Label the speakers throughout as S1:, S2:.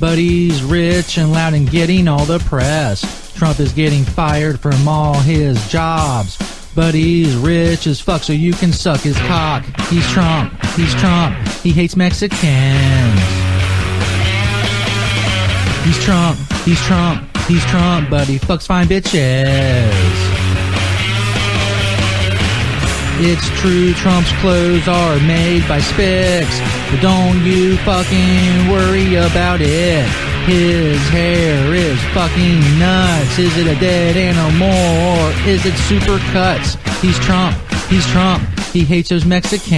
S1: but he's rich and loud and getting all the press. Trump is getting fired from all his jobs, but he's rich as fuck, so you can suck his cock. He's Trump. He's Trump. He hates Mexicans. He's Trump. He's Trump. He's Trump, but he fucks fine bitches. It's true, Trump's clothes are made by Spix, but don't you fucking worry about it. His hair is fucking nuts. Is it a dead animal or is it super cuts? He's Trump. He's Trump. He hates those Mexicans.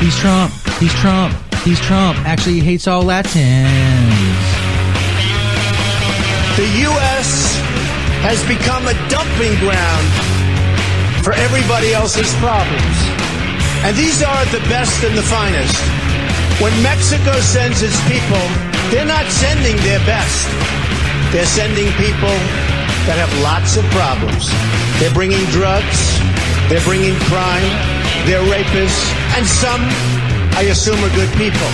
S1: He's Trump. He's Trump. He's Trump. Actually, he hates all Latins.
S2: The U.S. has become a dumping ground for everybody else's problems. And these are the best and the finest. When Mexico sends its people, they're not sending their best. They're sending people that have lots of problems. They're bringing drugs, they're bringing crime, they're rapists, and some, I assume, are good people.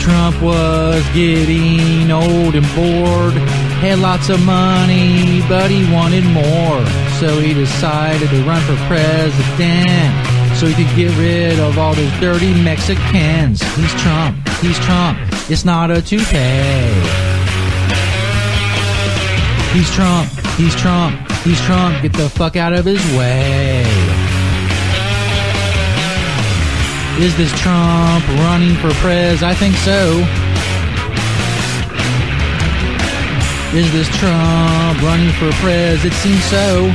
S1: Trump was getting old and bored, had lots of money, but he wanted more. So he decided to run for president so he could get rid of all those dirty Mexicans. He's Trump. He's Trump. It's not a toupee. He's Trump. He's Trump. He's Trump. Get the fuck out of his way. Is this Trump running for prez? I think so. Is this Trump running for prez? It seems so.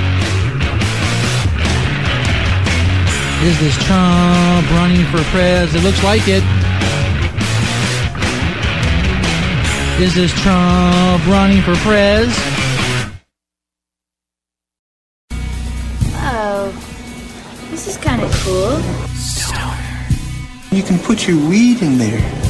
S1: Is this Trump running for prez? It looks like it. Is this Trump running for prez?
S3: Oh, this is kind of cool.
S4: You can put your weed in there.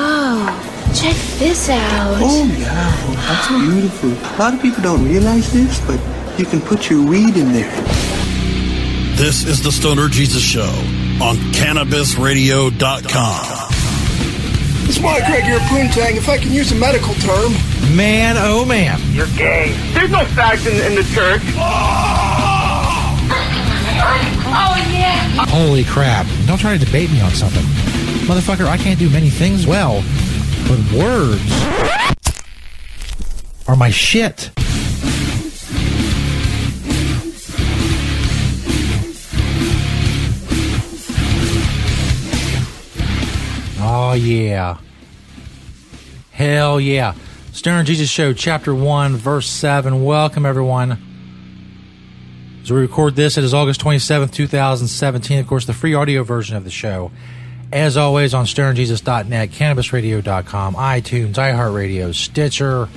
S3: Oh, check this out.
S4: Oh, yeah. That's beautiful. A lot of people don't realize this, but you can put your weed in there.
S5: This is the Stoner Jesus Show on CannabisRadio.com.
S6: It's Mike Craig here, Poontang. If I can use a medical term.
S7: Man, oh man.
S8: You're gay. There's no fags in, in the church.
S3: Oh, yeah.
S7: Holy crap. Don't try to debate me on something. Motherfucker, I can't do many things well, but words are my shit. Oh, yeah. Hell yeah. Stoner Jesus Show, Chapter 1, Verse 7. Welcome, everyone. As we record this, it is August 27th, 2017. Of course, the free audio version of the show, as always, on stonerjesus.net, cannabisradio.com, iTunes, iHeartRadio, Stitcher,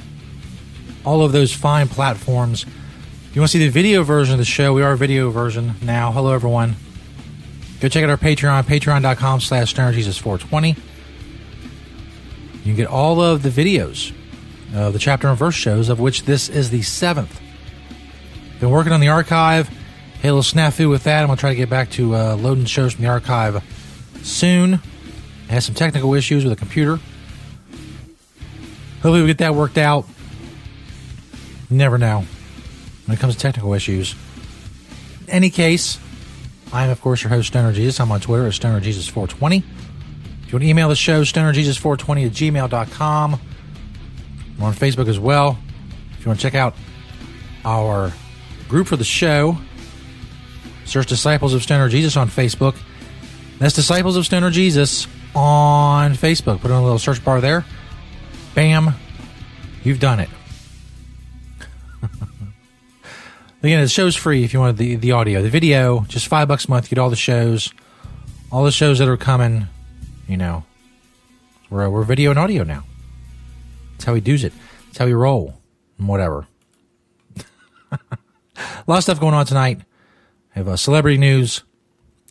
S7: all of those fine platforms. If you want to see the video version of the show, we are a video version now. Hello, everyone. Go check out our Patreon, patreon.com slash stonerjesus420. You can get all of the videos of the chapter and verse shows, of which this is the seventh. Been working on the archive. Hey, a little snafu with that. I'm going to try to get back to uh, loading shows from the archive soon. I had some technical issues with a computer. Hopefully, we get that worked out. Never know when it comes to technical issues. In any case, I am, of course, your host, Stoner Jesus. I'm on Twitter at StonerJesus420. If you want to email the show, stonerjesus420 at gmail.com. We're on Facebook as well. If you want to check out our group for the show, search Disciples of Stoner Jesus on Facebook. That's Disciples of Stoner Jesus on Facebook. Put in a little search bar there. Bam. You've done it. Again, the show's free if you want the, the audio. The video, just five bucks a month, you get all the shows. All the shows that are coming, you know, we're we're video and audio now. That's how we does it. That's how we roll. And whatever. a lot of stuff going on tonight. I have uh, celebrity news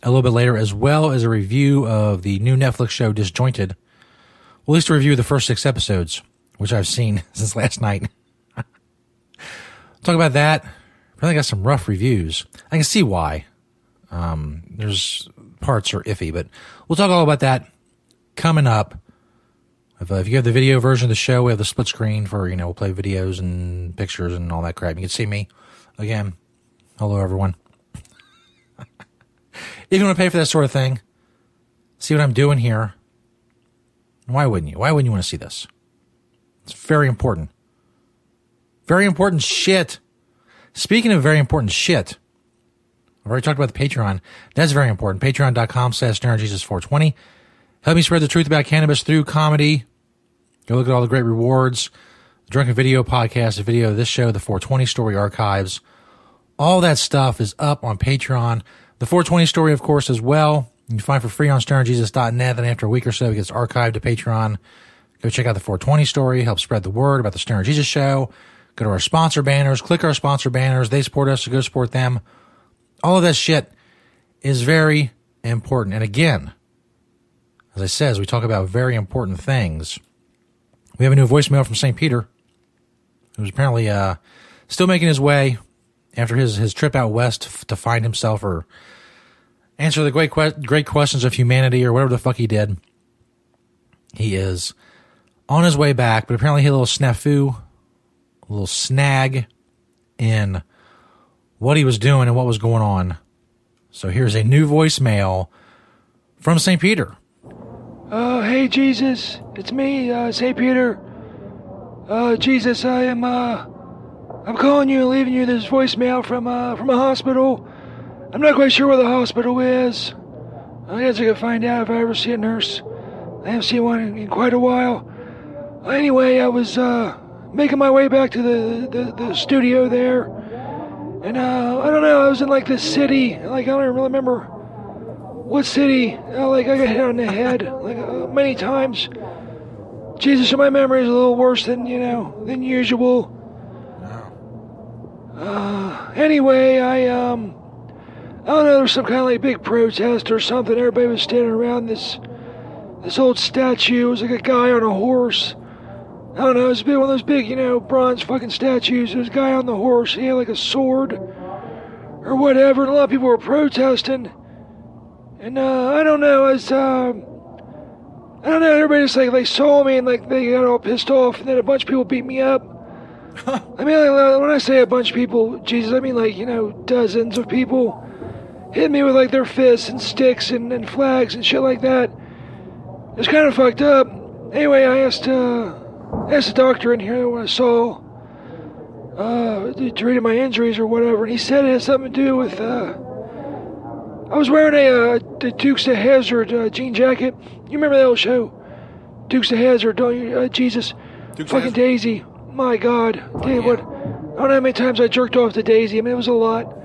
S7: a little bit later, as well as a review of the new Netflix show Disjointed. Well, at least a review of the first six episodes, which I've seen since last night. Talk about that. Probably got some rough reviews. I can see why. Um, there's parts are iffy, but we'll talk all about that coming up. If, uh, if you have the video version of the show, we have the split screen for, you know, we'll play videos and pictures and all that crap. You can see me again. Hello, everyone. If you want to pay for that sort of thing, see what I'm doing here. Why wouldn't you? Why wouldn't you want to see this? It's very important. Very important shit. Speaking of very important shit, I've already talked about the Patreon. That's very important. Patreon.com slash Jesus420. Help me spread the truth about cannabis through comedy. Go look at all the great rewards. The Drunken Video podcast, the video of this show, the 420 story archives. All that stuff is up on Patreon. The 420 story, of course, as well. You can find for free on stonerjesus.net. And after a week or so, it gets archived to Patreon. Go check out the 420 story. Help spread the word about the Stoner Jesus show. Go to our sponsor banners. Click our sponsor banners. They support us, so go support them. All of that shit is very important. And again, as I said, as we talk about very important things, we have a new voicemail from St. Peter, who's apparently uh, still making his way after his, his trip out west to find himself or answer the great que- great questions of humanity or whatever the fuck he did. He is on his way back, but apparently he had a little snafu, a little snag in what he was doing and what was going on. So here's a new voicemail from St. Peter.
S6: Uh, hey Jesus, it's me, uh, St. Peter. Uh, Jesus, I am, uh, I'm calling you and leaving you this voicemail from, uh, from a hospital. I'm not quite sure where the hospital is. I guess I could find out if I ever see a nurse. I haven't seen one in, quite a while. Anyway, I was, uh, making my way back to the, the, the studio there. And, uh, I don't know, I was in, like, this city. Like, I don't even really remember what city? Uh, like I got hit on the head like uh, many times. Jesus, so my memory is a little worse than you know than usual. Uh, anyway, I um, I don't know. There was some kind of like big protest or something. Everybody was standing around this this old statue. It was like a guy on a horse. I don't know. It was one of those big, you know, bronze fucking statues. There was a guy on the horse. He had like a sword or whatever. And a lot of people were protesting. And uh, I don't know, as um, I don't know, everybody just like they saw me and like they got all pissed off, and then a bunch of people beat me up. I mean, like, when I say a bunch of people, Jesus, I mean like you know dozens of people hit me with like their fists and sticks and, and flags and shit like that. It's kind of fucked up. Anyway, I asked uh, asked the doctor in here what I saw uh, to read my injuries or whatever, and he said it had something to do with uh. I was wearing a uh, the Dukes of Hazzard uh, jean jacket. You remember that old show, Dukes of Hazzard? Don't you, uh, Jesus?
S9: Dukes
S6: Fucking Daisy. My God, Dave, what? I don't know how many times I jerked off to Daisy. I mean, it was a lot.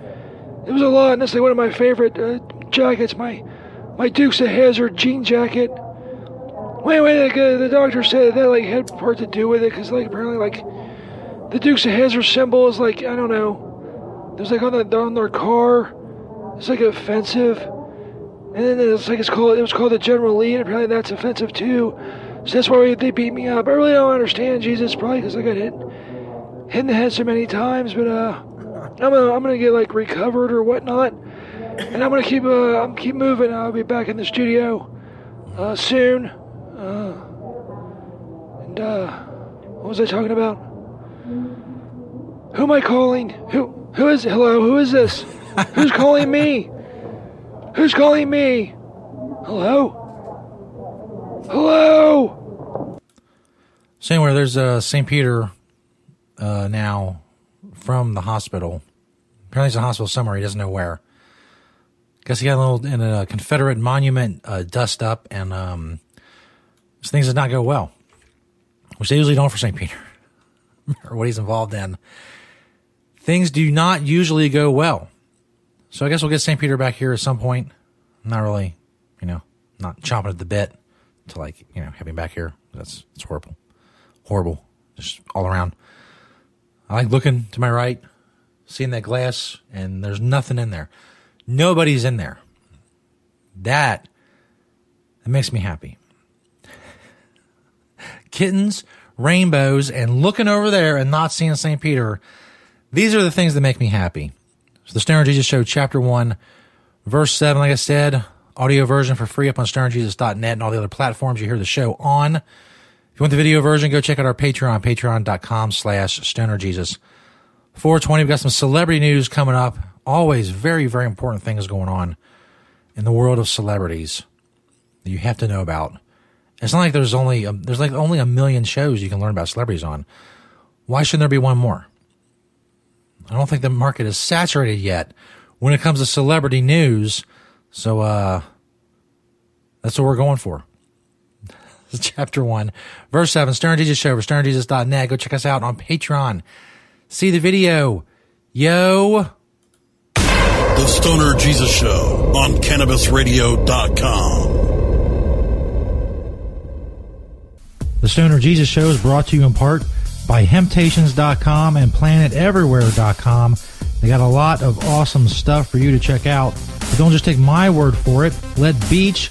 S6: It was a lot, like one of my favorite uh, jackets. My my Dukes of Hazzard jean jacket. Wait, wait. Like, uh, the doctor said that like had part to do with it, because like apparently like the Dukes of Hazzard symbol is like I don't know. There's like on the on their car. It's like offensive. And then it's like it's called it was called the General Lee, and apparently that's offensive too. So that's why they beat me up. I really don't understand Jesus, probably because I got hit hit in the head so many times. But uh, I'm gonna I'm gonna get like recovered or whatnot, and I'm gonna keep uh I'm keep moving. I'll be back in the studio uh, soon. Uh, and uh, what was I talking about? Who am I calling? Who who is hello? Who is this? Who's calling me? Who's calling me? Hello? Hello?
S7: So anyway, there's uh, St. Peter uh, now from the hospital. Apparently, he's in hospital somewhere. He doesn't know where. Guess he got a little in a Confederate monument uh, dust up, and um, things did not go well, which they usually don't for St. Peter or what he's involved in. Things do not usually go well. So I guess we'll get St. Peter back here at some point. Not really, you know, not chomping at the bit to like you know having back here. That's it's horrible, horrible, just all around. I like looking to my right, seeing that glass, and there's nothing in there. Nobody's in there. That that makes me happy. Kittens, rainbows, and looking over there and not seeing St. Peter. These are the things that make me happy. So the Stoner Jesus Show, chapter one, verse seven, like I said, audio version for free up on stonerjesus.net and all the other platforms you hear the show on. If you want the video version, go check out our Patreon, patreon.com slash stonerjesus. 420, we've got some celebrity news coming up. Always very, very important things going on in the world of celebrities that you have to know about. It's not like there's only a, there's like only a million shows you can learn about celebrities on. Why shouldn't there be one more? I don't think the market is saturated yet when it comes to celebrity news. So uh that's what we're going for. Chapter one, verse seven, Stoner Jesus Show, stonerjesus.net. Go check us out on Patreon. See the video. Yo.
S5: The Stoner Jesus Show on CannabisRadio.com.
S1: The Stoner Jesus Show is brought to you in part by Hemptations.com and PlanetEverywhere.com. They got a lot of awesome stuff for you to check out. But don't just take my word for it. Let Beach,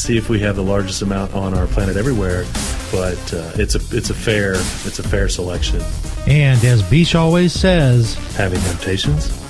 S9: see if we have the largest amount on our planet everywhere. But uh, it's a it's a fair it's a fair selection.
S1: And as Beach always says,
S9: Having temptations.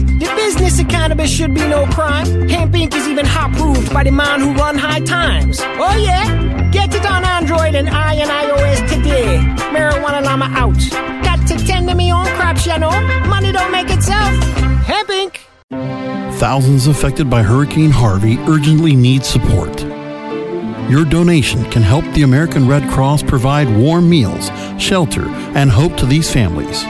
S10: The business of cannabis should be no crime. Hemp Inc. is even hot proved by the man who run high times. Oh yeah? Get it on Android and I and iOS today. Marijuana Llama out. Got to tend to me own crops, you know. Money don't make itself. Hemp Inc.
S5: Thousands affected by Hurricane Harvey urgently need support. Your donation can help the American Red Cross provide warm meals, shelter, and hope to these families.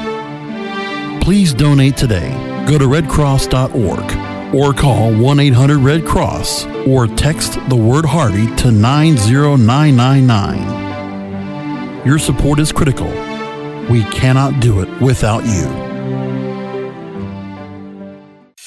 S5: Please donate today. Go to redcross.org or call 1 800 Red Cross or text the word Harvey to 90999. Your support is critical. We cannot do it without you.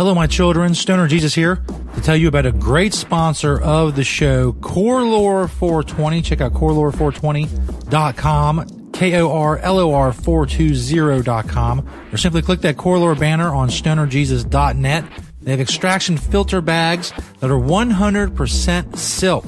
S7: Hello, my children. Stoner Jesus here to tell you about a great sponsor of the show, Korlor 420. Check out Korlor420.com, K O R L O R 420.com, or simply click that Korlor banner on stonerjesus.net. They have extraction filter bags that are 100% silk.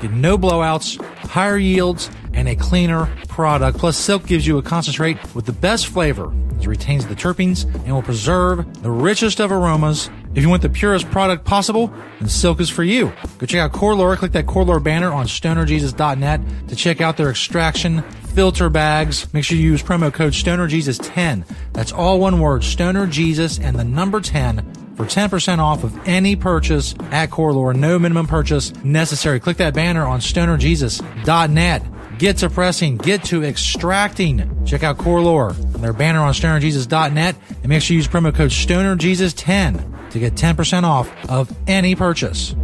S7: Get no blowouts, higher yields, and a cleaner product. Plus, silk gives you a concentrate with the best flavor It retains the terpenes and will preserve the richest of aromas. If you want the purest product possible, then Silk is for you. Go check out Korlor. Click that Korlor banner on stonerjesus.net to check out their extraction filter bags. Make sure you use promo code StonerJesus10. That's all one word, stonerjesus and the number 10 for 10% off of any purchase at Korlor. No minimum purchase necessary. Click that banner on stonerjesus.net. Get to pressing, get to extracting. Check out Korlor and their banner on stonerjesus.net and make sure you use promo code StonerJesus10 to get 10% off of any purchase.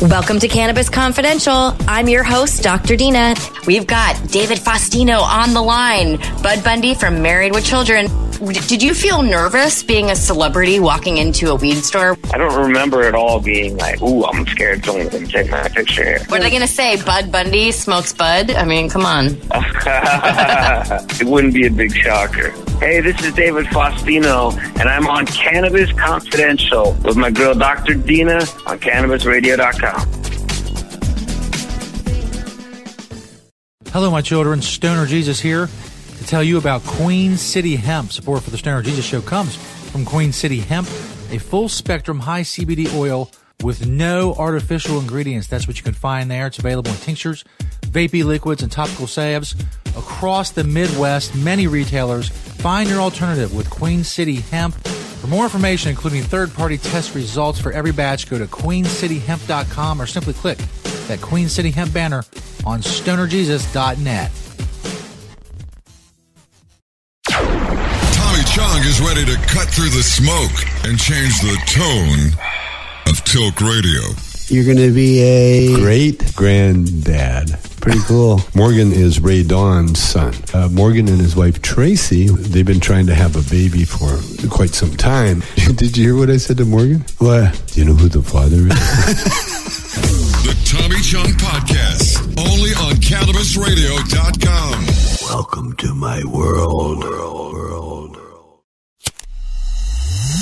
S11: Welcome to Cannabis Confidential. I'm your host, Dr. Dina. We've got David Faustino on the line, Bud Bundy from Married with Children. Did you feel nervous being a celebrity walking into a weed store?
S8: I don't remember at all being like, ooh, I'm scared someone's going to take my picture here.
S11: What are they going to say? Bud Bundy smokes bud? I mean, come on.
S8: it wouldn't be a big shocker. Hey, this is David Faustino, and I'm on Cannabis Confidential with my girl, Dr. Dina, on CannabisRadio.com.
S7: Hello, my children. Stoner Jesus here to tell you about Queen City Hemp. Support for the Stoner Jesus Show comes from Queen City Hemp, a full spectrum high CBD oil with no artificial ingredients. That's what you can find there. It's available in tinctures, vapey liquids, and topical salves across the Midwest. Many retailers find your alternative with Queen City Hemp. For more information, including third party test results for every batch, go to queencityhemp.com or simply click that Queen City Hemp banner on stonerjesus.net.
S12: Chong is ready to cut through the smoke and change the tone of Tilk Radio.
S13: You're going to be a great granddad. Pretty cool. Morgan is Rae Dawn's son. Uh, Morgan and his wife Tracy, they've been trying to have a baby for quite some time. Did you hear what I said to Morgan? What? Do you know who the father is?
S12: The Tommy Chong Podcast, only on CannabisRadio.com.
S13: Welcome to my world.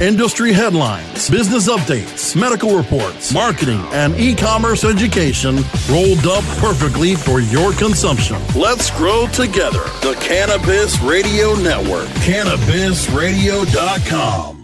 S5: Industry headlines, business updates, medical reports, marketing, and e commerce education rolled up perfectly for your consumption. Let's grow together. The Cannabis Radio Network, CannabisRadio.com.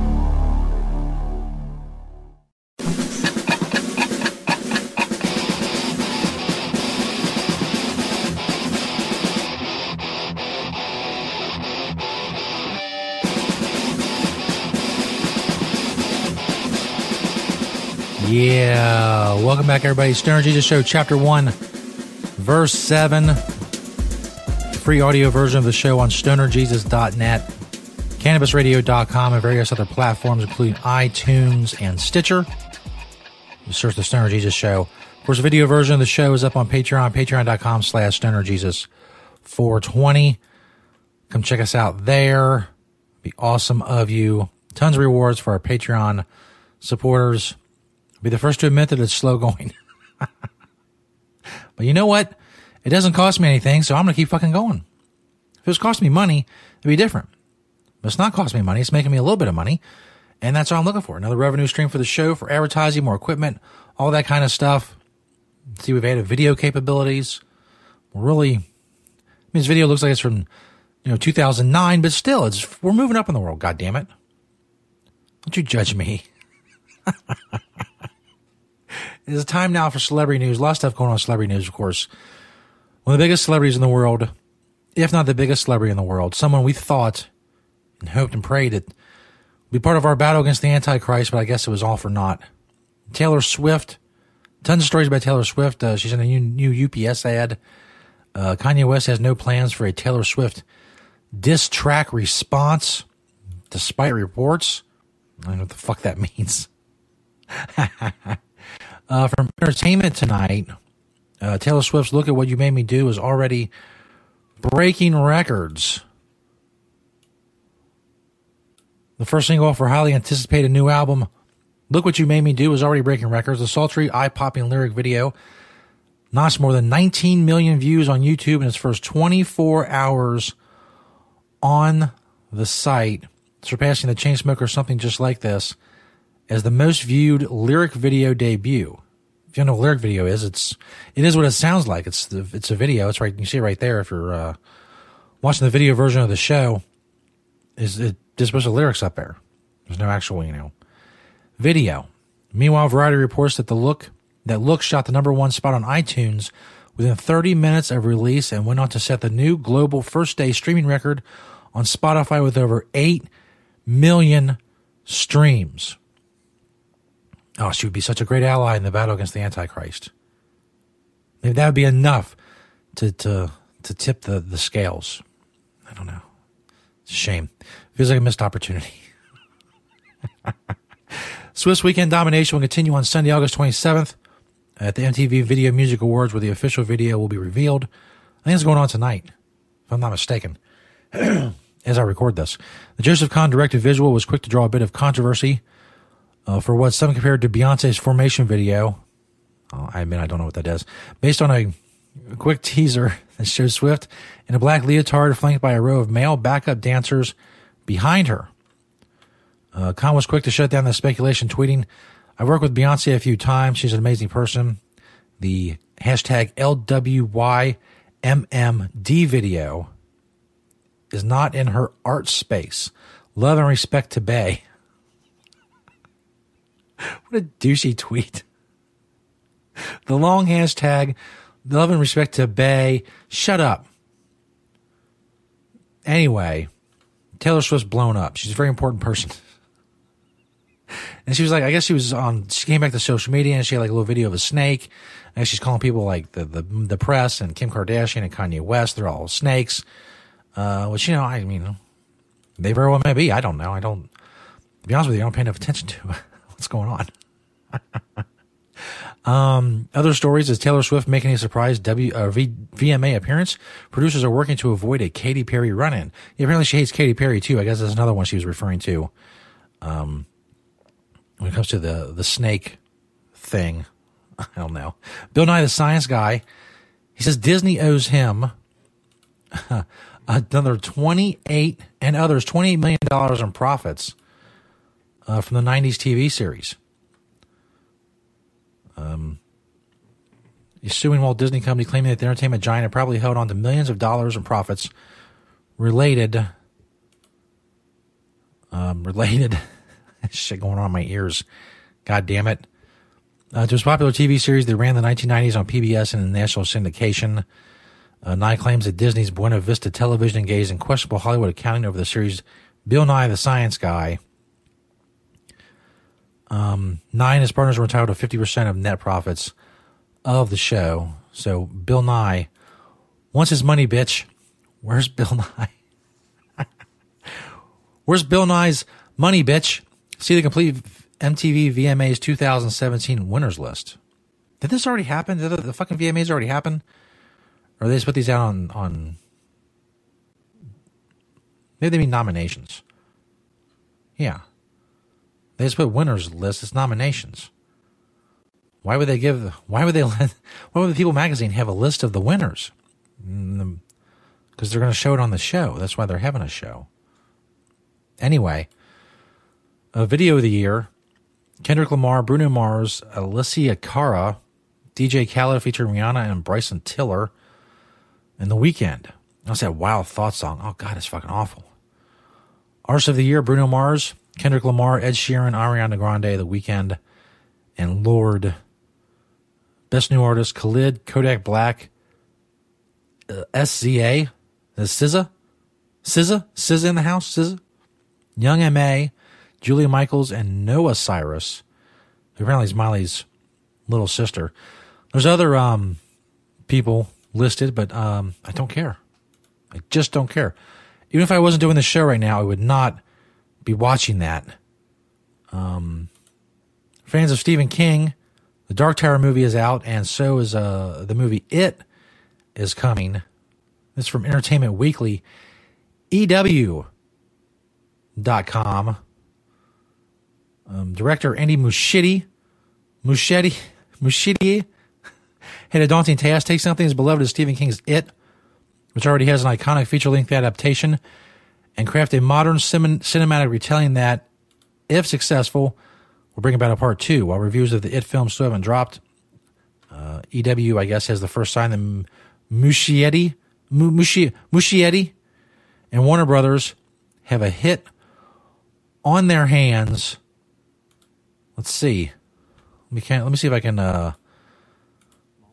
S7: Yeah. Welcome back, everybody. Stoner Jesus Show, Chapter 1, Verse 7. Free audio version of the show on stonerjesus.net, cannabisradio.com, and various other platforms, including iTunes and Stitcher. You search the Stoner Jesus Show. Of course, the video version of the show is up on Patreon, patreon.com slash stonerjesus420. Come check us out there. Be awesome of you. Tons of rewards for our Patreon supporters. Be the first to admit that it's slow going. but you know what? It doesn't cost me anything, so I'm going to keep fucking going. If it was costing me money, it'd be different. But it's not costing me money. It's making me a little bit of money. And that's all I'm looking for. Another revenue stream for the show, for advertising, more equipment, all that kind of stuff. See, we've added video capabilities. We're really, I mean, this video looks like it's from, you know, 2009, but still, it's, we're moving up in the world. God damn it. Don't you judge me. It's time now for celebrity news. A lot of stuff going on celebrity news, of course. One of the biggest celebrities in the world, if not the biggest celebrity in the world, someone we thought and hoped and prayed that would be part of our battle against the Antichrist, but I guess it was all for naught. Taylor Swift. Tons of stories about Taylor Swift. Uh, she's in a new, new UPS ad. Uh, Kanye West has no plans for a Taylor Swift diss track response, despite reports. I don't know what the fuck that means. uh, from entertainment tonight, uh, Taylor Swift's "Look at What You Made Me Do" is already breaking records. The first single off her highly anticipated new album, Look What You Made Me Do, is already breaking records. The sultry, eye popping lyric video notched more than 19 million views on YouTube in its first 24 hours on the site, surpassing the Chainsmokers something just like this as the most viewed lyric video debut. If you know what lyric video is, it's it is what it sounds like. It's the it's a video. It's right. You see it right there. If you're uh, watching the video version of the show, is it just puts the lyrics up there. There's no actual you know video. Meanwhile, Variety reports that the look that look shot the number one spot on iTunes within 30 minutes of release and went on to set the new global first day streaming record on Spotify with over 8 million streams. Oh, she would be such a great ally in the battle against the Antichrist. Maybe that would be enough to to to tip the, the scales. I don't know. It's a shame. Feels like a missed opportunity. Swift's Weekend Domination will continue on Sunday, August 27th at the MTV Video Music Awards, where the official video will be revealed. I think it's going on tonight, if I'm not mistaken. As I record this, the Joseph Kahn directed visual was quick to draw a bit of controversy uh, for what some compared to Beyonce's Formation video. Oh, I admit I don't know what that is. Based on a quick teaser that shows Swift in a black leotard flanked by a row of male backup dancers behind her. Uh, Kahn was quick to shut down the speculation, tweeting, I've worked with Beyonce a few times. She's an amazing person. The hashtag LWYMMD video is not in her art space. Love and respect to Bey. what a douchey tweet. The long hashtag, love and respect to Bey. Shut up. Anyway, Taylor Swift's blown up. She's a very important person. And she was like, I guess she was on, she came back to social media and she had like a little video of a snake. And she's calling people like the, the, the press and Kim Kardashian and Kanye West. They're all snakes. Uh, which, you know, I mean, they very well may be. I don't know. I don't, to be honest with you, I don't pay enough attention to what's going on. um, other stories is Taylor Swift making a surprise W uh, v, VMA appearance. Producers are working to avoid a Katy Perry run-in. Yeah, apparently, she hates Katy Perry too. I guess that's another one she was referring to. Um, when it comes to the the snake thing, I don't know. Bill Nye the Science Guy, he says Disney owes him another twenty eight and others twenty eight million dollars in profits uh, from the '90s TV series. Um, suing Walt Disney Company, claiming that the entertainment giant had probably held on to millions of dollars in profits related. Um, related shit going on in my ears. God damn it. Uh, to his popular TV series that ran the 1990s on PBS and in national syndication. Uh, Nye claims that Disney's Buena Vista Television engaged in questionable Hollywood accounting over the series Bill Nye the Science Guy. Um, and his partners were entitled to 50% of net profits of the show. So Bill Nye wants his money, bitch. Where's Bill Nye? Where's Bill Nye's money, bitch? See the complete MTV VMAs 2017 winners list. Did this already happen? Did the, the fucking VMAs already happen? Or they just put these out on on maybe they mean nominations. Yeah. They just put winners list. It's nominations. Why would they give? Why would they let? Why would the People Magazine have a list of the winners? Because mm, they're going to show it on the show. That's why they're having a show. Anyway, a video of the year Kendrick Lamar, Bruno Mars, Alessia Cara, DJ Khaled featuring Rihanna and Bryson Tiller, and The Weeknd. That's that Wild Thought song. Oh, God, it's fucking awful. Artist of the Year Bruno Mars, Kendrick Lamar, Ed Sheeran, Ariana Grande, The Weeknd, and Lorde. Best New Artist Khalid, Kodak Black, uh, SZA, is SZA? SZA? SZA in the house? SZA? Young M.A., Julia Michaels, and Noah Cyrus, who apparently is Miley's little sister. There's other um, people listed, but um, I don't care. I just don't care. Even if I wasn't doing the show right now, I would not be watching that um, Fans of Stephen King, the Dark Tower movie is out, and so is uh, the movie It is coming. This is from Entertainment Weekly. EW.com. Um, director Andy Muschietti, Muschietti, Muschietti had a daunting task. Take something as beloved as Stephen King's It, which already has an iconic feature length adaptation, and craft a modern cin- cinematic retelling that, if successful, will bring about a part two. While reviews of the It film still haven't dropped, uh, EW, I guess, has the first sign that Muschietti, Muschietti, Muschietti and Warner Brothers have a hit on their hands. Let's see. Let me can let me see if I can uh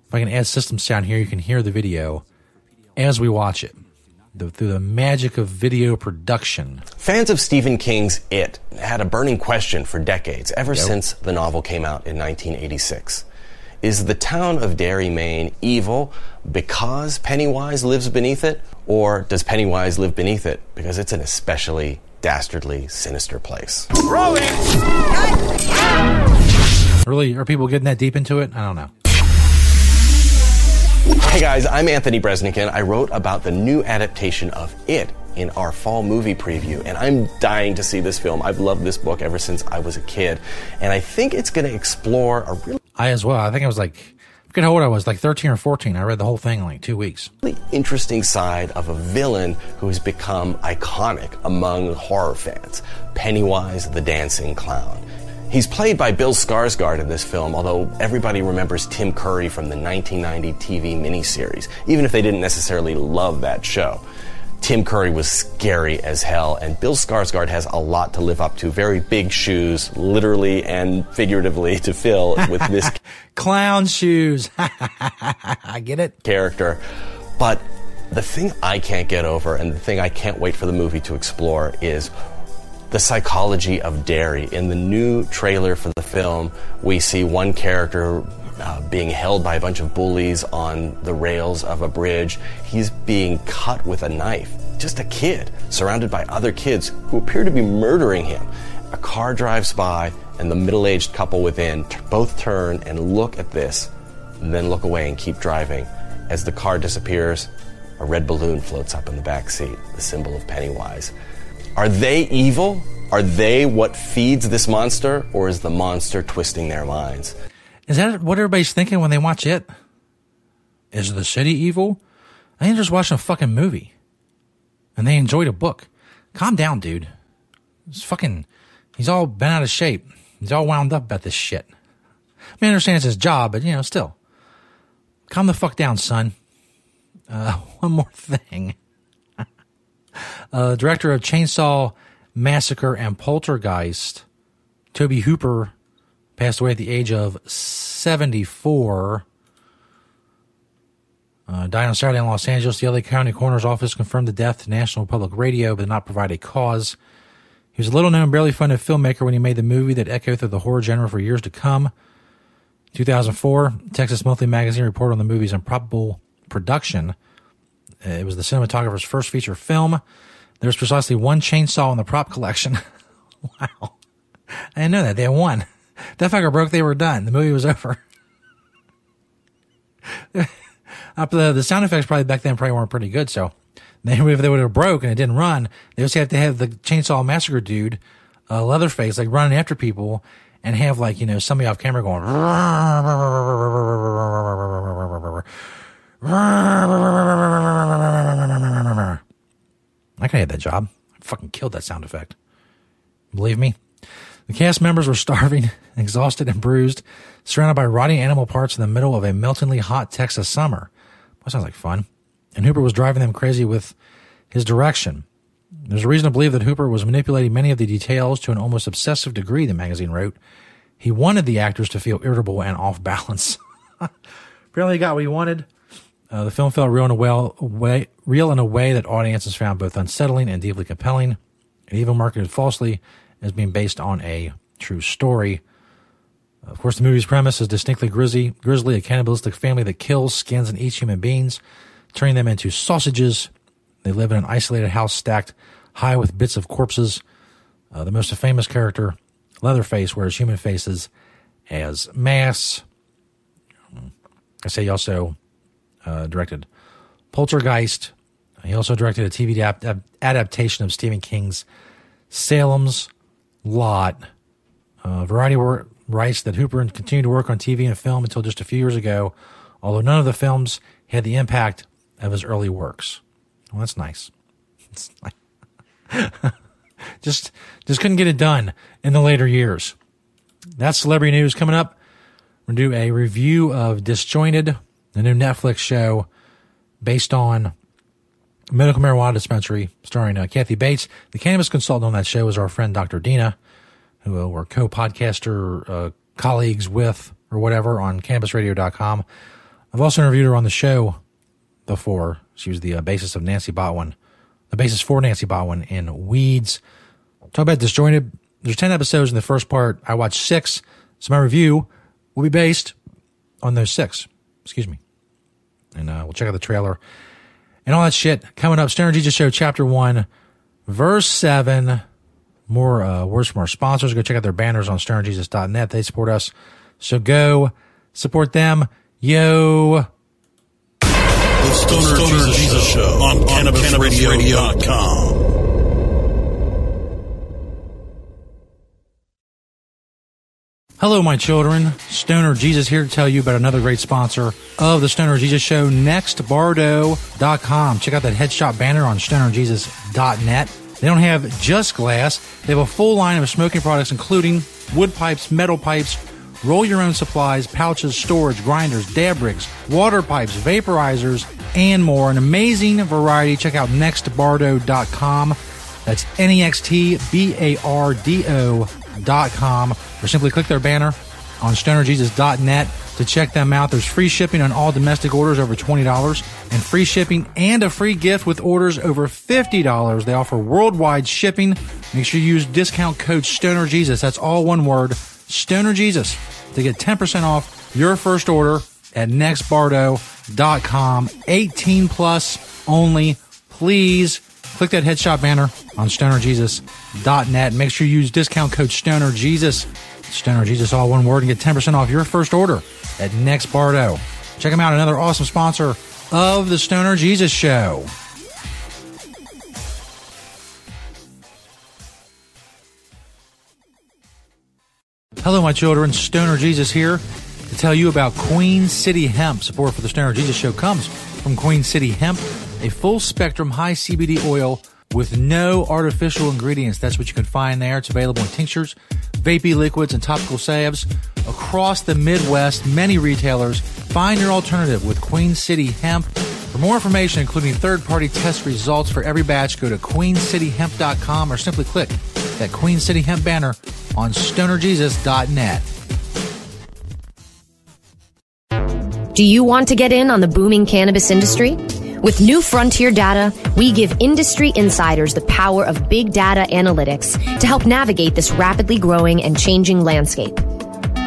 S7: if I can add system sound here. You can hear the video as we watch it the, through the magic of video production.
S14: Fans of Stephen King's It had a burning question for decades, ever
S7: Yep.
S14: since the novel came out in 1986. Is the town of Derry, Maine evil because Pennywise lives beneath it, or does Pennywise live beneath it because it's an especially dastardly, sinister place?
S7: Really, are people getting that deep into it? I don't know.
S14: Hey guys, I'm Anthony Breznican. I wrote about the new adaptation of It in our fall movie preview, and I'm dying to see this film. I've loved this book ever since I was a kid, and I think it's going to explore a really
S7: I as well. I think I was like, I forget how old I was, like 13 or 14. I read the whole thing in like two weeks.
S14: interesting side of a villain who has become iconic among horror fans Pennywise the Dancing Clown. He's played by Bill Skarsgård in this film, although everybody remembers Tim Curry from the 1990 TV miniseries, even if they didn't necessarily love that show. Tim Curry was scary as hell, and Bill Skarsgård has a lot to live up to. Very big shoes, literally and figuratively, to fill with this
S7: Clown shoes. I get it.
S14: character. But the thing I can't get over, and the thing I can't wait for the movie to explore, is the psychology of Derry. In the new trailer for the film, we see one character uh, being held by a bunch of bullies on the rails of a bridge. He's being cut with a knife. Just a kid, surrounded by other kids who appear to be murdering him. A car drives by, and the middle aged couple within t- both turn and look at this, and then look away and keep driving. As the car disappears, a red balloon floats up in the back seat, the symbol of Pennywise. Are they evil? Are they what feeds this monster, or is the monster twisting their minds?
S7: Is that what everybody's thinking when they watch it? Is the city evil? I think just watching a fucking movie. And they enjoyed a book. Calm down, dude. It's fucking, he's all bent out of shape. He's all wound up about this shit. I mean, I understand it's his job, but you know, still. Calm the fuck down, son. Uh, one more thing. Uh, director of Chainsaw Massacre and Poltergeist, Tobe Hooper, passed away at the age of 74. Uh, died on Saturday in Los Angeles. The LA County Coroner's Office confirmed the death to National Public Radio, but did not provide a cause. He was a little known, barely funded filmmaker when he made the movie that echoed through the horror genre for years to come. 2004, Texas Monthly Magazine reported on the movie's improbable production. It was the cinematographer's first feature film. There's precisely one chainsaw in the prop collection. wow. I didn't know that. They had one. That fucker broke, they were done. The movie was over. Up the, the sound effects probably back then probably weren't pretty good, so they, if they would have broke and it didn't run, they just have to have the chainsaw massacre dude, uh, Leatherface, like running after people and have like, you know, somebody off camera going, I could have that job. I fucking killed that sound effect. Believe me. The cast members were starving, exhausted, and bruised, surrounded by rotting animal parts in the middle of a meltingly hot Texas summer. That sounds like fun. And Hooper was driving them crazy with his direction. There's a reason to believe that Hooper was manipulating many of the details to an almost obsessive degree, the magazine wrote. He wanted the actors to feel irritable and off balance. Apparently, he got what he wanted. Uh, the film felt real in a well, way, real in a way that audiences found both unsettling and deeply compelling, and even marketed falsely as being based on a true story. Of course, the movie's premise is distinctly grisly, grisly, a cannibalistic family that kills, skins, and eats human beings, turning them into sausages. They live in an isolated house stacked high with bits of corpses. Uh, the most famous character, Leatherface, wears human faces as masks. I say also uh, directed Poltergeist. He also directed a TV adapt- adaptation of Stephen King's Salem's Lot. Uh, variety wor- writes that Hooper continued to work on TV and film until just a few years ago, although none of the films had the impact of his early works. Well, that's nice. Just just couldn't get it done in the later years. That's celebrity news coming up. We're gonna do a review of Disjointed, the new Netflix show based on medical marijuana dispensary starring uh, Kathy Bates. The cannabis consultant on that show is our friend Dr. Dina, who uh, we're co-podcaster uh, colleagues with or whatever on cannabisradio.com. I've also interviewed her on the show before. She was the uh, basis of Nancy Botwin, the basis for Nancy Botwin in Weeds. Talk about Disjointed. There's 10 episodes in the first part. I watched six. So my review will be based on those six. Excuse me. And uh, we'll check out the trailer and all that shit coming up. Stoner Jesus Show, Chapter 1, Verse 7. More uh, words from our sponsors. Go check out their banners on stonerjesus.net. They support us. So go support them. Yo.
S5: The Stoner, Stoner Jesus, Show on, on CannabisRadio.com.
S7: Hello, my children. Stoner Jesus here to tell you about another great sponsor of the Stoner Jesus Show, nextbardo.com. Check out that headshot banner on stonerjesus.net. They don't have just glass. They have a full line of smoking products, including wood pipes, metal pipes, roll your own supplies, pouches, storage, grinders, dab rigs, water pipes, vaporizers, and more. An amazing variety. Check out nextbardo.com. That's N E X T B A R D O dot com or simply click their banner on stonerjesus.net to check them out. There's free shipping on all domestic orders over $20 and free shipping and a free gift with orders over $50. They offer worldwide shipping. Make sure you use discount code STONERJesus. That's all one word, STONERJesus, to get 10% off your first order at nextbardo.com. 18 plus only. Please click that headshot banner on stonerjesus.net. Make sure you use discount code STONERJesus. STONERJESUS, all one word, and get 10% off your first order at Next Bardo. Check them out, another awesome sponsor of the Stoner Jesus Show. Hello, my children. Stoner Jesus here to tell you about Queen City Hemp. Support for the Stoner Jesus Show comes from Queen City Hemp, a full spectrum high CBD oil with no artificial ingredients. That's what you can find there. It's available in tinctures, vapey liquids, and topical salves across the Midwest. Many retailers find your alternative with Queen City Hemp. For more information, including third party test results for every batch, go to queencityhemp.com or simply click that Queen City Hemp banner on stonerjesus.net.
S15: Do you want to get in on the booming cannabis industry? With New Frontier Data, we give industry insiders the power of big data analytics to help navigate this rapidly growing and changing landscape.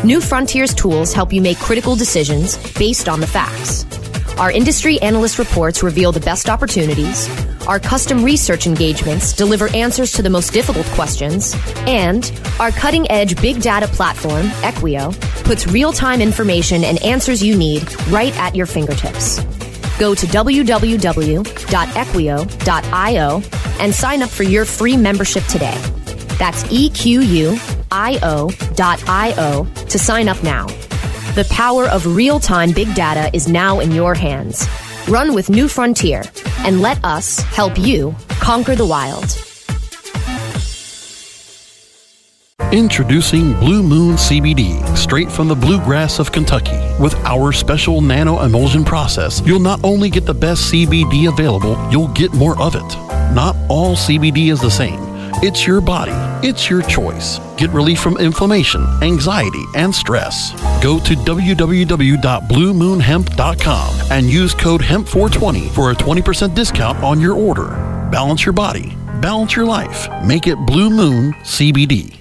S15: New Frontier's tools help you make critical decisions based on the facts. Our industry analyst reports reveal the best opportunities. Our custom research engagements deliver answers to the most difficult questions. And our cutting edge big data platform, Equio, puts real time information and answers you need right at your fingertips. Go to www.equio.io and sign up for your free membership today. That's EQUIO.io to sign up now. The power of real time big data is now in your hands. Run with New Frontier and let us help you conquer the wild.
S16: Introducing Blue Moon CBD, straight from the bluegrass of Kentucky. With our special nano emulsion process, you'll not only get the best CBD available, you'll get more of it. Not all CBD is the same. It's your body, it's your choice. Get relief from inflammation, anxiety, and stress. Go to www.bluemoonhemp.com and use code HEMP420 for a 20% discount on your order. Balance your body, balance your life. Make it Blue Moon CBD.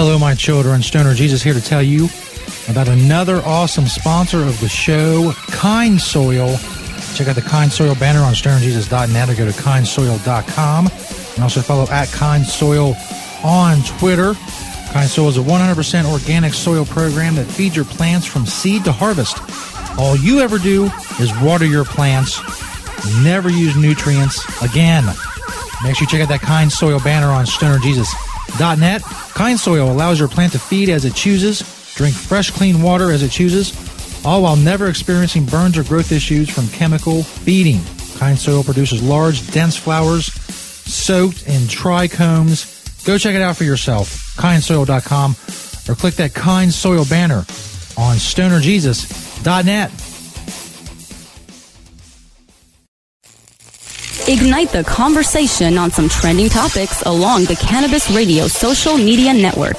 S7: Hello, my children. Stoner Jesus here to tell you about another awesome sponsor of the show, Kind Soil. Check out the Kind Soil banner on stonerjesus.net or go to kindsoil.com. And also follow at Kind Soil on Twitter. Kind Soil is a 100% organic soil program that feeds your plants from seed to harvest. All you ever do is water your plants, never use nutrients again. Make sure you check out that Kind Soil banner on stonerjesus.net. Kind Soil allows your plant to feed as it chooses, drink fresh, clean water as it chooses, all while never experiencing burns or growth issues from chemical feeding. Kind Soil produces large, dense flowers soaked in trichomes. Go check it out for yourself, kindsoil.com, or click that Kind Soil banner on stonerjesus.net.
S17: Ignite the conversation on some trending topics along the Cannabis Radio social media network.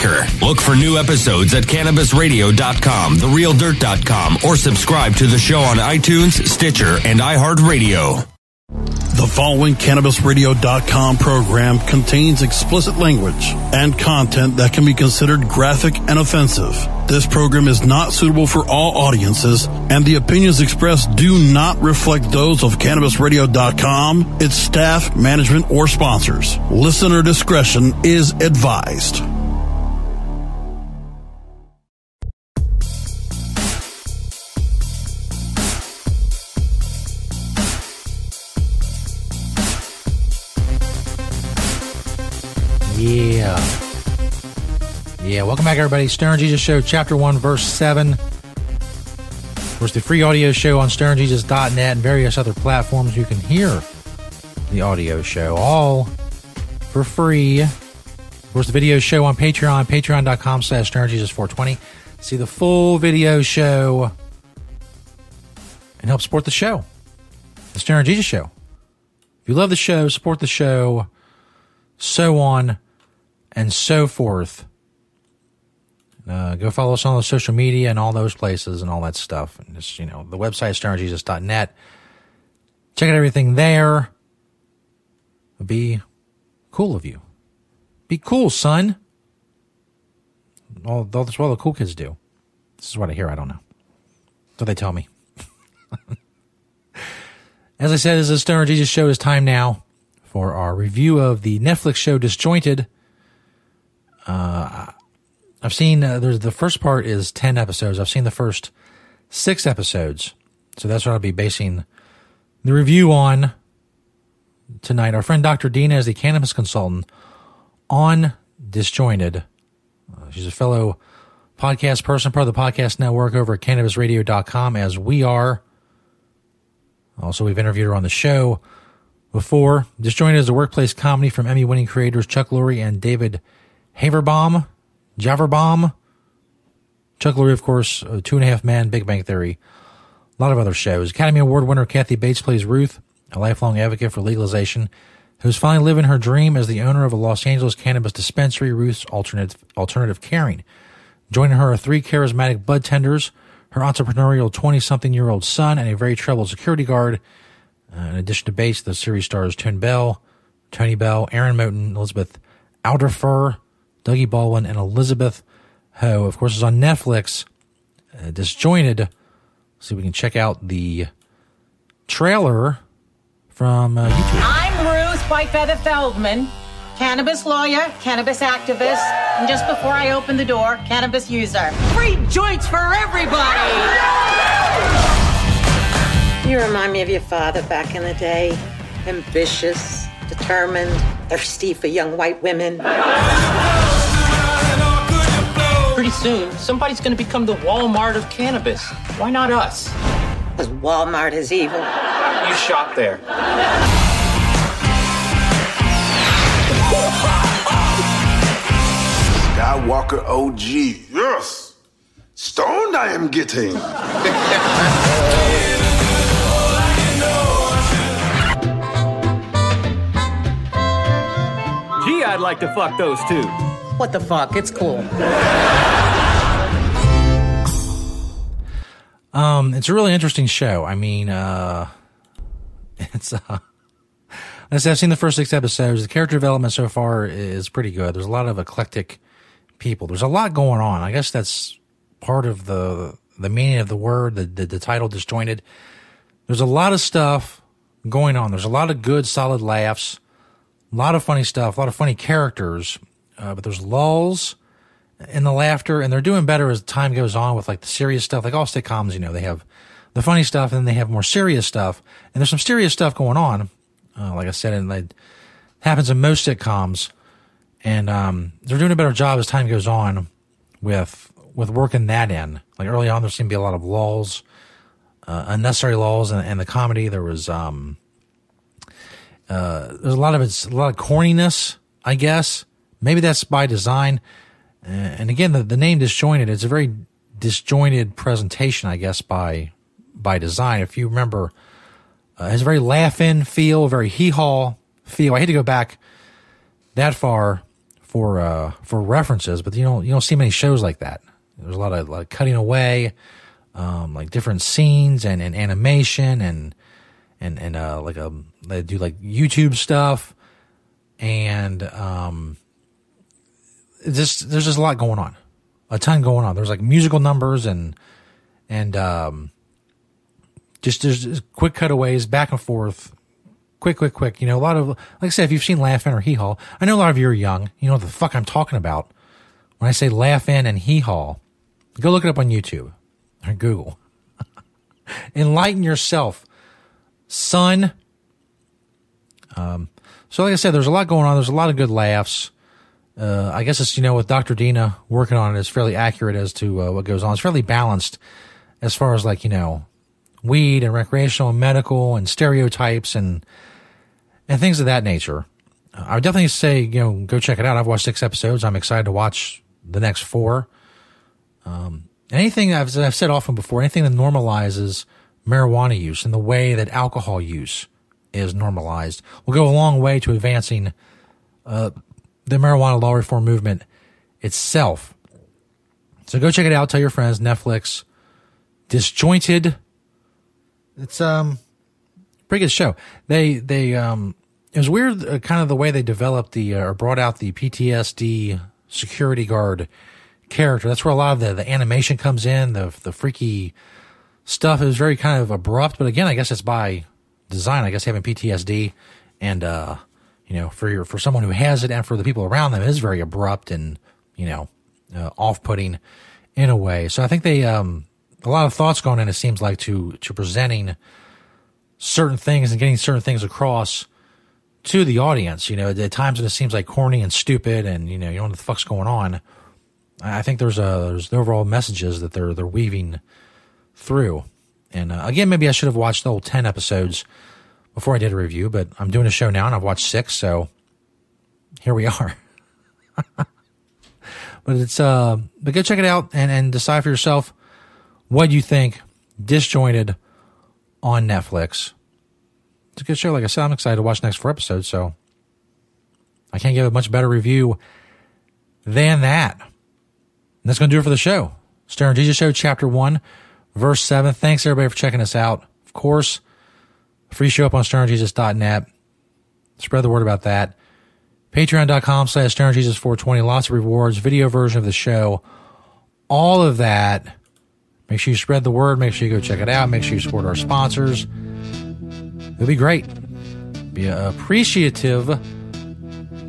S18: Look for new episodes at cannabisradio.com, therealdirt.com, or subscribe to the show on iTunes, Stitcher, and iHeartRadio.
S5: The following CannabisRadio.com program contains explicit language and content that can be considered graphic and offensive. This program is not suitable for all audiences, and the opinions expressed do not reflect those of CannabisRadio.com, its staff, management, or sponsors. Listener discretion is advised.
S7: Yeah. Yeah, welcome back, everybody. Stoner Jesus Show, Chapter 1, Verse 7. Of course, the free audio show on stonerjesus.net and various other platforms you can hear the audio show, all for free. Of course, the video show on Patreon, patreon.com slash stonerjesus420. See the full video show and help support the show. The Stoner Jesus Show. If you love the show, support the show, so on and so forth. Uh, go follow us on the social media and all those places and all that stuff. And just, you know, the website, stonerjesus.net. Check out everything there. Be cool of you. Be cool, son. All, that's what all the cool kids do. This is what I hear. I don't know. What they tell me. As I said, this is a Stoner Jesus show. It's time now for our review of the Netflix show Disjointed. Uh, I've seen uh, there's the first part is 10 episodes. I've seen the first six episodes. So that's what I'll be basing the review on tonight. Our friend Dr. Dina is the cannabis consultant on Disjointed. Uh, she's a fellow podcast person, part of the podcast network over at cannabisradio.com, as we are. Also, we've interviewed her on the show before. Disjointed is a workplace comedy from Emmy winning creators Chuck Lorre and David Haverbaum. Javerbaum. Chuck Lorre, of course, uh, Two and a Half Men, Big Bang Theory, a lot of other shows. Academy Award winner Kathy Bates plays Ruth, a lifelong advocate for legalization, who's finally living her dream as the owner of a Los Angeles cannabis dispensary, Ruth's Alternative, Alternative Caring. Joining her are three charismatic bud tenders, her entrepreneurial 20 something year old son, and a very troubled security guard Uh, in addition to Bates, the series stars Tone Bell, Tony Bell, Aaron Moten, Elizabeth Alderfer, Dougie Baldwin, and Elizabeth Ho. Of course, it's on Netflix. Uh, disjointed. See if we can check out the trailer from uh, YouTube.
S19: I'm Ruth Whitefeather Feldman, cannabis lawyer, cannabis activist, and just before I open the door, cannabis user. Free joints for everybody! You remind me of your father back in the day. Ambitious, determined, thirsty for young white women.
S20: Pretty soon, somebody's going to become the Walmart of cannabis. Why not us?
S19: Because Walmart is evil.
S20: You shop there.
S21: Skywalker OG. Yes. Stoned I am getting.
S20: Gee, I'd like to fuck those two.
S19: What the fuck? It's cool.
S7: Um, it's a really interesting show. I mean, uh, it's, uh, I've seen the first six episodes. The character development so far is pretty good. There's a lot of eclectic people. There's a lot going on. I guess that's part of the, the meaning of the word, the, the, the title disjointed. There's a lot of stuff going on. There's a lot of good, solid laughs, a lot of funny stuff, a lot of funny characters, uh, but there's lulls in the laughter, and they're doing better as time goes on with like the serious stuff. Like all sitcoms, you know, they have the funny stuff and then they have more serious stuff, and there's some serious stuff going on. Uh, like I said, and it happens in most sitcoms, and um, they're doing a better job as time goes on with with working that in. Like early on, there seemed to be a lot of lulls, uh, unnecessary lulls, and, and the comedy there was um, uh, there's a lot of it's a lot of corniness, I guess. Maybe that's by design. Uh, and again, the, the name disjointed, it's a very disjointed presentation, I guess, by, by design. If you remember, uh, it has a very laugh in feel, very hee haw feel. I hate to go back that far for, uh, for references, but you don't, you don't see many shows like that. There's a lot of, like cutting away, um, like different scenes and, and animation and, and, and, uh, like, a, they do like YouTube stuff and, um, just there's just a lot going on, a ton going on. There's like musical numbers and and um, just there's quick cutaways back and forth, quick, quick, quick. You know, a lot of like I said, if you've seen Laugh In or Hee Haw, I know a lot of you are young. You know what the fuck I'm talking about when I say Laugh In and Hee Haw. Go look it up on YouTube or Google. Enlighten yourself, son. Um, so like I said, there's a lot going on. There's a lot of good laughs uh, I guess it's you know with Dr. Dina working on it, it's fairly accurate as to uh, what goes on. It's fairly balanced as far as like you know weed and recreational and medical and stereotypes and and things of that nature. I would definitely say you know go check it out. I've watched six episodes. I'm excited to watch the next four. Um, anything I've, I've said often before, anything that normalizes marijuana use and the way that alcohol use is normalized will go a long way to advancing uh, the marijuana law reform movement itself. So go check it out. Tell your friends. Netflix, disjointed. It's um pretty good show. They they um it was weird, uh, kind of the way they developed the uh, or brought out the PTSD security guard character. That's where a lot of the the animation comes in. The the freaky stuff is very kind of abrupt, but again, I guess it's by design. I guess having PTSD and uh you know, for your, for someone who has it and for the people around them, is very abrupt and, you know, uh, off putting in a way. So I think they, um, a lot of thoughts going in, it seems like to, to presenting certain things and getting certain things across to the audience. You know, at times when it seems like corny and stupid and, you know, you don't know what the fuck's going on. I think there's a, there's the overall messages that they're, they're weaving through. And uh, again, maybe I should have watched the whole 10 episodes before I did a review, but I'm doing a show now and I've watched six, so here we are. but it's uh but go check it out and, and decide for yourself what you think disjointed on Netflix. It's a good show. Like I said, I'm excited to watch next four episodes, so I can't give a much better review than that. And that's gonna do it for the show. Stoner Jesus Show, chapter one, verse seven. Thanks everybody for checking us out. Of course, Free show up on stonerjesus.net. Spread the word about that. Patreon.com slash stonerjesus420. Lots of rewards, video version of the show, all of that. Make sure you spread the word. Make sure you go check it out. Make sure you support our sponsors. It'll be great. Be appreciative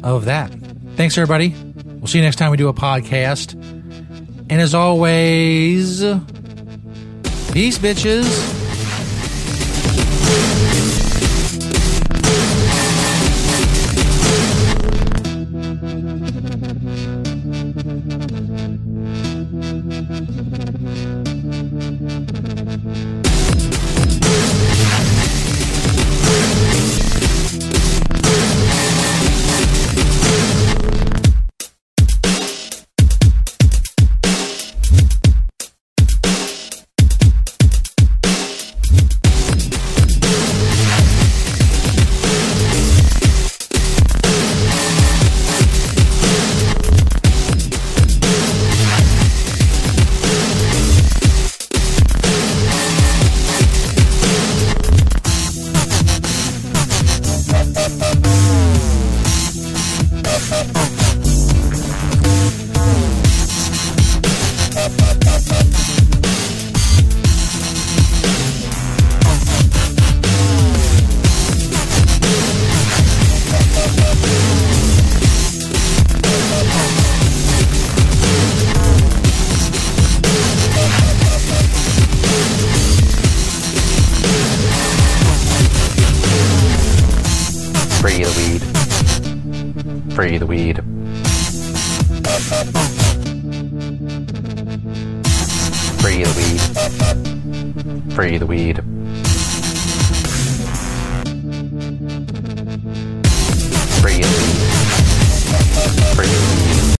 S7: of that. Thanks, everybody. We'll see you next time we do a podcast. And as always, peace, bitches.